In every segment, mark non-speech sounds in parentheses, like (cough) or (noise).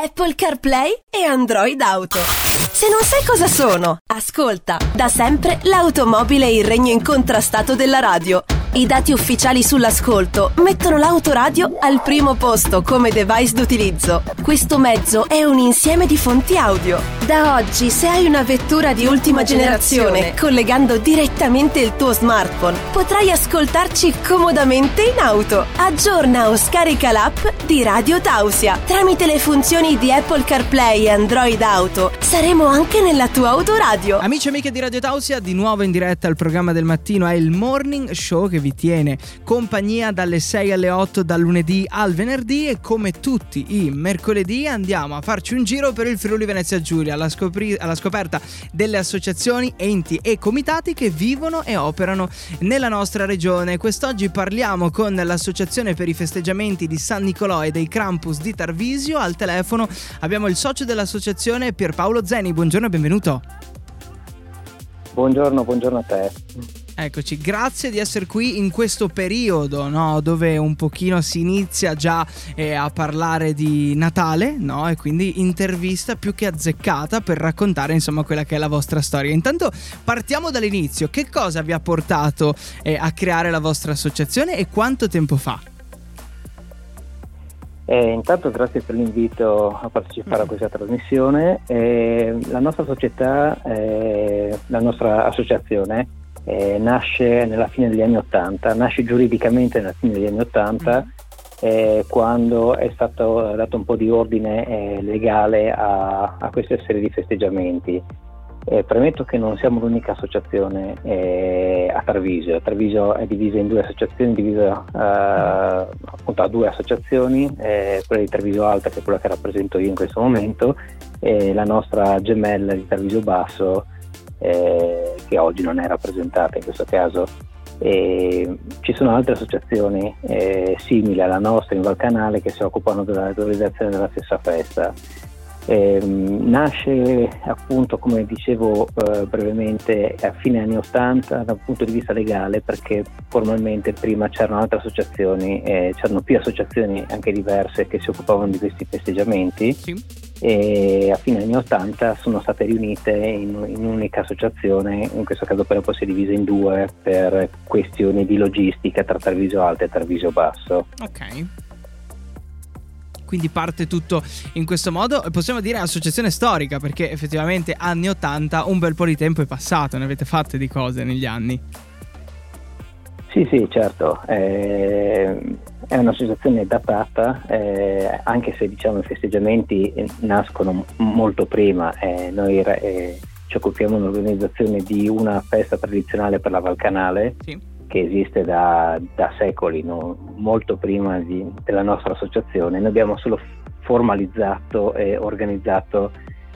Apple CarPlay e Android Auto. Se non sai cosa sono, ascolta. Da sempre l'automobile è il regno incontrastato della radio. I dati ufficiali sull'ascolto mettono l'autoradio al primo posto come device d'utilizzo. Questo mezzo è un insieme di fonti audio. Da oggi, se hai una vettura di ultima generazione, collegando direttamente il tuo smartphone, potrai ascoltarci comodamente in auto. Aggiorna o scarica l'app di Radio Tausia. Tramite le funzioni di Apple CarPlay e Android Auto, saremo anche nella tua autoradio. Amici e amiche di Radio Tausia, di nuovo in diretta al programma del mattino è il Morning Show che vi tiene compagnia dalle 6 alle 8 dal lunedì al venerdì e come tutti i mercoledì andiamo a farci un giro per il Friuli Venezia Giulia alla, scopri- alla scoperta delle associazioni, enti e comitati che vivono e operano nella nostra regione. Quest'oggi parliamo con l'associazione per i festeggiamenti di San Nicolò e dei Krampus di Tarvisio. Al telefono abbiamo il socio dell'associazione Pierpaolo Zeni. Buongiorno e benvenuto. Buongiorno, buongiorno a te. Eccoci, grazie di essere qui in questo periodo no? dove un pochino si inizia già eh, a parlare di Natale no? e quindi intervista più che azzeccata per raccontare insomma quella che è la vostra storia. Intanto partiamo dall'inizio, che cosa vi ha portato eh, a creare la vostra associazione e quanto tempo fa? Eh, intanto grazie per l'invito a partecipare a mm. questa trasmissione. Eh, la nostra società, eh, la nostra associazione eh, nasce nella fine degli anni Ottanta, nasce giuridicamente nella fine degli anni Ottanta mm. eh, quando è stato dato un po' di ordine eh, legale a, a queste serie di festeggiamenti. Eh, premetto che non siamo l'unica associazione eh, a Tarvisio. Tarvisio è divisa in due associazioni, divisa eh, appunto a due associazioni, quella di Tarvisio Alta che è quella che rappresento io in questo momento e la nostra gemella di Tarvisio Basso eh, che oggi non è rappresentata in questo caso. E ci sono altre associazioni eh, simili alla nostra in Valcanale che si occupano della realizzazione della stessa festa. Eh, nasce appunto, come dicevo eh, brevemente, a fine anni 80 da un punto di vista legale perché formalmente prima c'erano altre associazioni, eh, c'erano più associazioni anche diverse che si occupavano di questi festeggiamenti sì. E a fine anni 80 sono state riunite in, in un'unica associazione, in questo caso però poi si è divisa in due per questioni di logistica tra Tarvisio Alto e Tarvisio Basso. Ok quindi parte tutto in questo modo. Possiamo dire associazione storica perché effettivamente anni 80 un bel po' di tempo è passato, ne avete fatte di cose negli anni. Sì, sì, certo, eh, è un'associazione datata, eh, anche se diciamo i festeggiamenti nascono molto prima, eh, noi eh, ci occupiamo dell'organizzazione di una festa tradizionale per la Valcanale. Sì che esiste da, da secoli, no? molto prima di, della nostra associazione. Noi abbiamo solo formalizzato e organizzato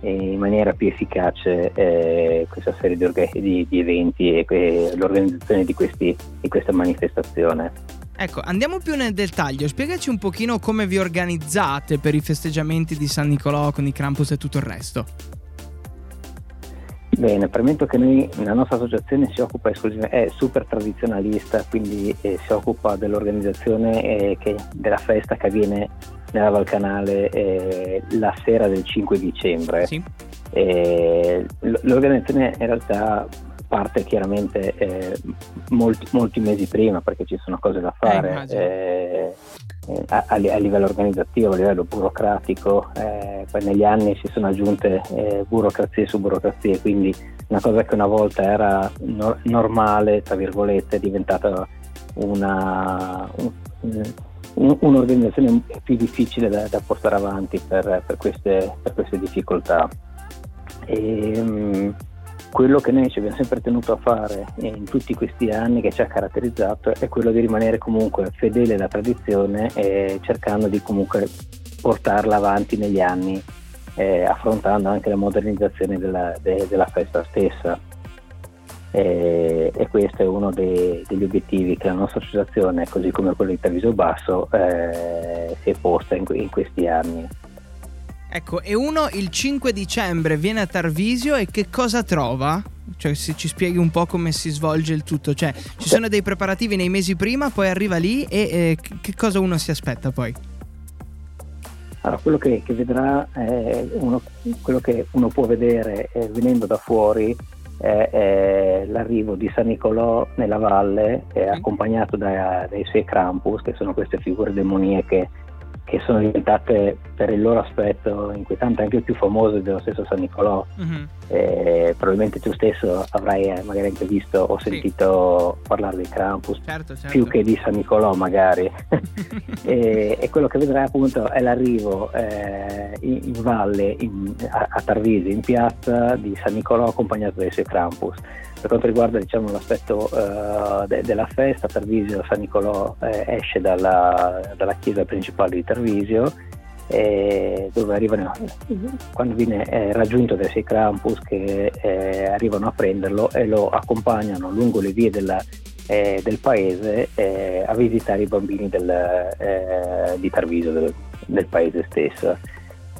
in maniera più efficace eh, questa serie di, orga- di, di eventi e que- l'organizzazione di, questi, di questa manifestazione. Ecco, andiamo più nel dettaglio, spiegaci un pochino come vi organizzate per i festeggiamenti di San Nicolò con i Krampus e tutto il resto. Bene, premetto che noi, la nostra associazione si occupa esclusivamente, è super tradizionalista, quindi eh, si occupa dell'organizzazione eh, che, della festa che avviene nella Valcanale eh, la sera del 5 dicembre. Sì. l'organizzazione in realtà parte chiaramente eh, molti, molti, mesi prima perché ci sono cose da fare eh, eh, a, a, livello organizzativo, a livello burocratico, eh, poi negli anni si sono aggiunte eh, burocrazie su burocrazie, quindi una cosa che una volta era no- normale, tra virgolette, è diventata una, un, un'organizzazione più difficile da, da portare avanti per, per, queste, per queste, difficoltà. E, um, quello che noi ci abbiamo sempre tenuto a fare in tutti questi anni che ci ha caratterizzato è quello di rimanere comunque fedele alla tradizione e cercando di comunque portarla avanti negli anni, eh, affrontando anche la modernizzazione della, de, della festa stessa. E, e, questo è uno dei, degli obiettivi che la nostra associazione, così come quello di Treviso Basso, eh, si è posta in, in questi anni. Ecco, e uno il 5 dicembre viene a Tarvisio e che cosa trova? Cioè, se ci spieghi un po' come si svolge il tutto. Cioè, ci sono dei preparativi nei mesi prima, poi arriva lì e eh, che cosa uno si aspetta poi? Allora, quello che, che vedrà, uno, quello che uno può vedere eh, venendo da fuori è, è, l'arrivo di San Nicolò nella valle, accompagnato da, dai suoi Krampus, che sono queste figure demoniache che sono diventate per il loro aspetto inquietante anche più famose dello stesso San Nicolò. Mm-hmm. Eh, probabilmente tu stesso avrai eh, magari anche visto o sentito sì. parlare di Krampus certo, certo. più che di San Nicolò magari. (laughs) e, e, quello che vedrai appunto è l'arrivo eh, in, in, valle in, a, a Tarvisi, in piazza di San Nicolò accompagnato dai suoi Krampus. Per quanto riguarda diciamo, l'aspetto uh, de- della festa, Tarvisio San Nicolò eh, esce dalla, dalla, chiesa principale di Tarvisio eh, dove arrivano, quando viene eh, raggiunto dai sei Krampus che eh, arrivano a prenderlo e lo accompagnano lungo le vie della, eh, del paese a visitare i bambini del, di Tarvisio, del, del paese stesso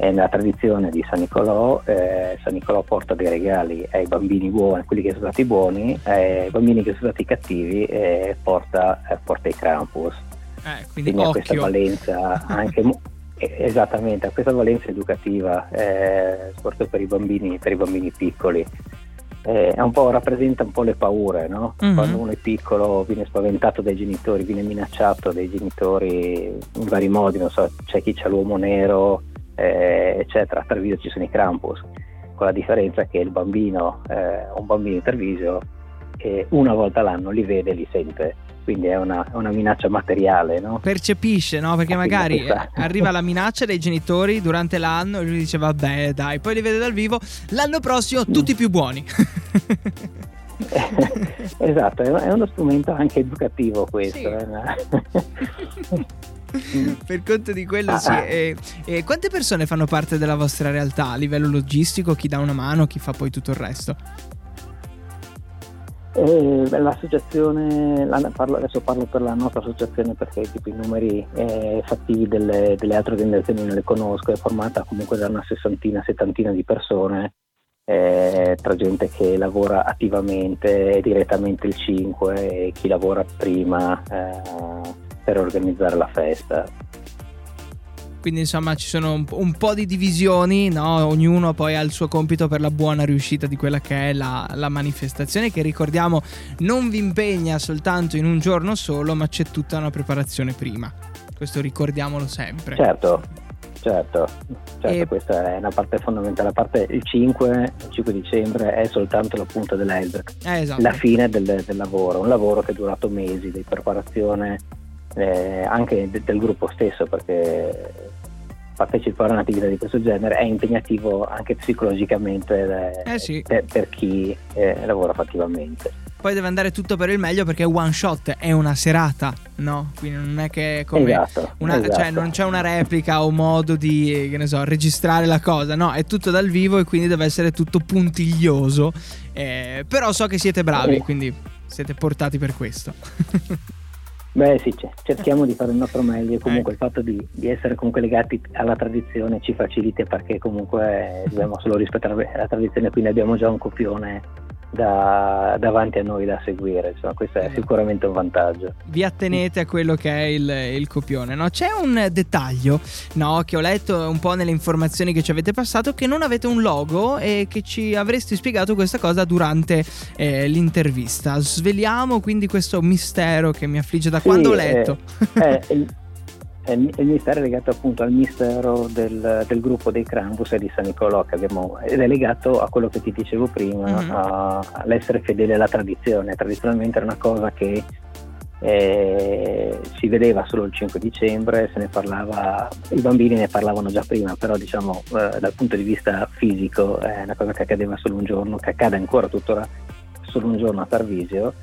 è nella tradizione di San Nicolò, eh, San Nicolò porta dei regali ai bambini buoni, quelli che sono stati buoni, ai bambini che sono stati cattivi e porta, eh, porta i Krampus. Eh, quindi quindi ha questa valenza anche esattamente, ha questa valenza educativa, eh, soprattutto per i bambini, per i bambini piccoli. Eh, un rappresenta un po' le paure, no? mm-hmm. Quando uno è piccolo viene spaventato dai genitori, viene minacciato dai genitori in vari modi, non so, c'è chi c'ha l'uomo nero, eh, eccetera. A Treviso ci sono i Krampus, con la differenza che il bambino, eh, un bambino in Treviso, eh, una volta l'anno li vede e li sente. Quindi è una, una minaccia materiale, no? Percepisce, no? Perché magari arriva la minaccia dai genitori durante l'anno e lui dice vabbè dai, poi li vede dal vivo, l'anno prossimo tutti mm. più buoni. (laughs) esatto, è uno strumento anche educativo questo. Sì. (laughs) (laughs) Per conto di quello, sì. Ah, ah. E, e quante persone fanno parte della vostra realtà a livello logistico? Chi dà una mano, chi fa poi tutto il resto? Eh, l'associazione, adesso parlo per la nostra associazione perché tipo, i numeri eh, fattivi delle, delle, altre organizzazioni non le conosco, è formata comunque da una sessantina, settantina di persone, eh, tra gente che lavora attivamente, direttamente il 5 e chi lavora prima eh, per organizzare la festa. Quindi insomma ci sono un, un po' di divisioni, no? ognuno poi ha il suo compito per la buona riuscita di quella che è la, la manifestazione che ricordiamo non vi impegna soltanto in un giorno solo ma c'è tutta una preparazione prima. Questo ricordiamolo sempre. Certo, certo, certo e... questa è una parte fondamentale. La parte il 5, il 5 dicembre è soltanto la punta dell'iceberg, eh, esatto. la fine del, del, lavoro, un lavoro che è durato mesi di preparazione eh, anche de- del gruppo stesso perché partecipare a un'attività di questo genere è impegnativo anche psicologicamente eh, eh sì. per, per, chi eh, lavora fattivamente. Poi deve andare tutto per il meglio perché one shot è una serata, no? Quindi non è che come esatto, una, esatto. Cioè non c'è una replica o modo di, che ne so, registrare la cosa, no? È tutto dal vivo e quindi deve essere tutto puntiglioso. Eh, però so che siete bravi, quindi siete portati per questo. (laughs) Beh sì, cerchiamo di fare il nostro meglio, comunque ecco. il fatto di, di, essere comunque legati alla tradizione ci facilita perché comunque dobbiamo solo rispettare la tradizione, quindi abbiamo già un copione da, davanti a noi da seguire. Insomma, questo è esatto. sicuramente un vantaggio. Vi attenete a quello che è il, il copione. No? C'è un dettaglio no, che ho letto un po' nelle informazioni che ci avete passato che non avete un logo e che ci avreste spiegato questa cosa durante eh, l'intervista. Sveliamo quindi questo mistero che mi affligge da sì, quando ho letto. Eh, eh, (laughs) il mistero è legato appunto al mistero del, del gruppo dei Krampus e di San Nicolò abbiamo, ed è legato a quello che ti dicevo prima, mm-hmm. a, all'essere fedele alla tradizione. Tradizionalmente era una cosa che eh, si vedeva solo il 5 dicembre, se ne parlava, i bambini ne parlavano già prima, però diciamo eh, dal punto di vista fisico è una cosa che accadeva solo un giorno, che accade ancora tuttora solo un giorno a Tarvisio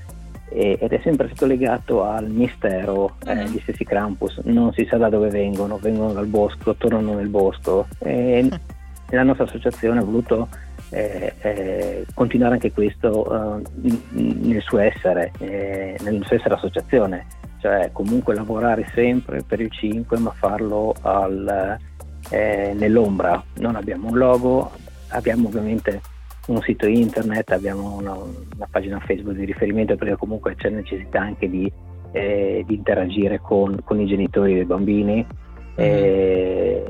ed è sempre stato legato al mistero eh, mm. gli stessi Krampus, non si sa da dove vengono, vengono dal bosco, tornano nel bosco. E (laughs) la nostra associazione ha voluto eh, eh, continuare anche questo eh, nel suo essere, eh, nel suo essere associazione, cioè comunque lavorare sempre per il 5 ma farlo al, eh, nell'ombra, non abbiamo un logo, abbiamo ovviamente un sito internet, abbiamo una, una, pagina Facebook di riferimento perché comunque c'è necessità anche di, eh, di interagire con, con, i genitori dei bambini. Mm-hmm.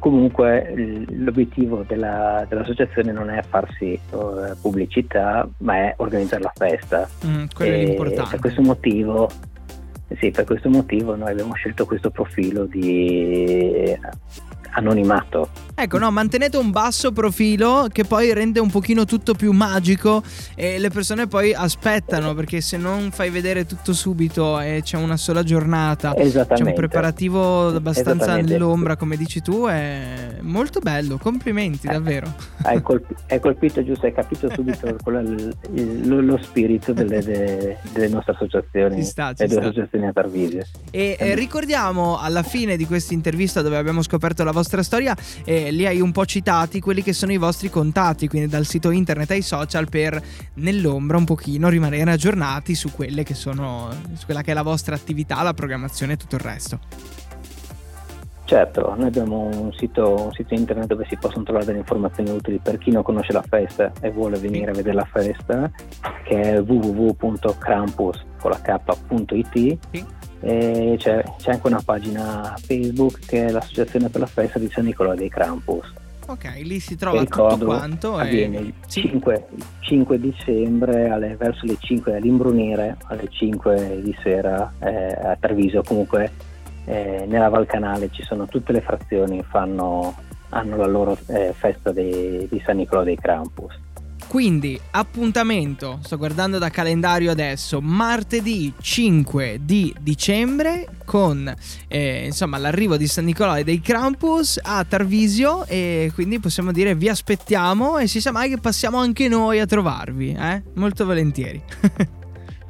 comunque l'obiettivo della, dell'associazione non è farsi uh, pubblicità, ma è organizzare la festa. Mm, quello è l'importante. Per questo motivo sì, per questo motivo noi abbiamo scelto questo profilo di anonimato. Ecco, no, mantenete un basso profilo che poi rende un pochino tutto più magico e le persone poi aspettano perché se non fai vedere tutto subito e c'è una sola giornata, c'è un preparativo abbastanza nell'ombra come dici tu, è molto bello, complimenti eh, davvero. Hai, colpi- hai colpito giusto, hai capito subito (laughs) il, il, lo spirito delle, de, delle, nostre associazioni ci sta, ci e delle associazioni a Tarvisio. E eh, ricordiamo alla fine di questa intervista dove abbiamo scoperto la vostra vostra storia eh, li hai un po' citati, quelli che sono i vostri contatti, quindi dal sito internet ai social per nell'ombra un pochino rimanere aggiornati su quelle che sono su quella che è la vostra attività, la programmazione e tutto il resto. Certo, noi abbiamo un sito, un sito, internet dove si possono trovare delle informazioni utili per chi non conosce la festa e vuole venire a vedere la festa, che è www.krampus.it. E c'è, c'è, anche una pagina Facebook che è l'Associazione per la Festa di San Nicolò dei Krampus. Ok, lì si trova ricordo, tutto quanto. Avviene il 5, 5 dicembre alle, verso le 5 all'imbrunire, alle 5 di sera eh, a Treviso. Comunque eh, nella Val Canale ci sono tutte le frazioni, fanno, hanno la loro eh, festa di, di San Nicolò dei Krampus. Quindi appuntamento, sto guardando da calendario adesso, martedì 5 di dicembre con eh, insomma l'arrivo di San Nicolò e dei Krampus a Tarvisio e quindi possiamo dire vi aspettiamo e si sa mai che passiamo anche noi a trovarvi, eh? molto volentieri. (laughs)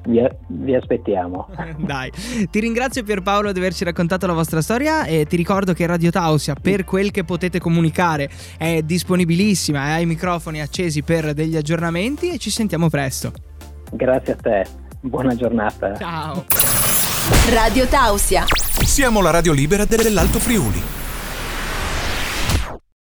Vi, vi, aspettiamo. (laughs) Dai, ti ringrazio Pierpaolo di averci raccontato la vostra storia e ti ricordo che Radio Tausia, per quel che potete comunicare, è disponibilissima e ha i microfoni accesi per degli aggiornamenti e ci sentiamo presto. Grazie a te, buona giornata. Ciao. Radio Tausia. Siamo la radio libera dell'Alto Friuli.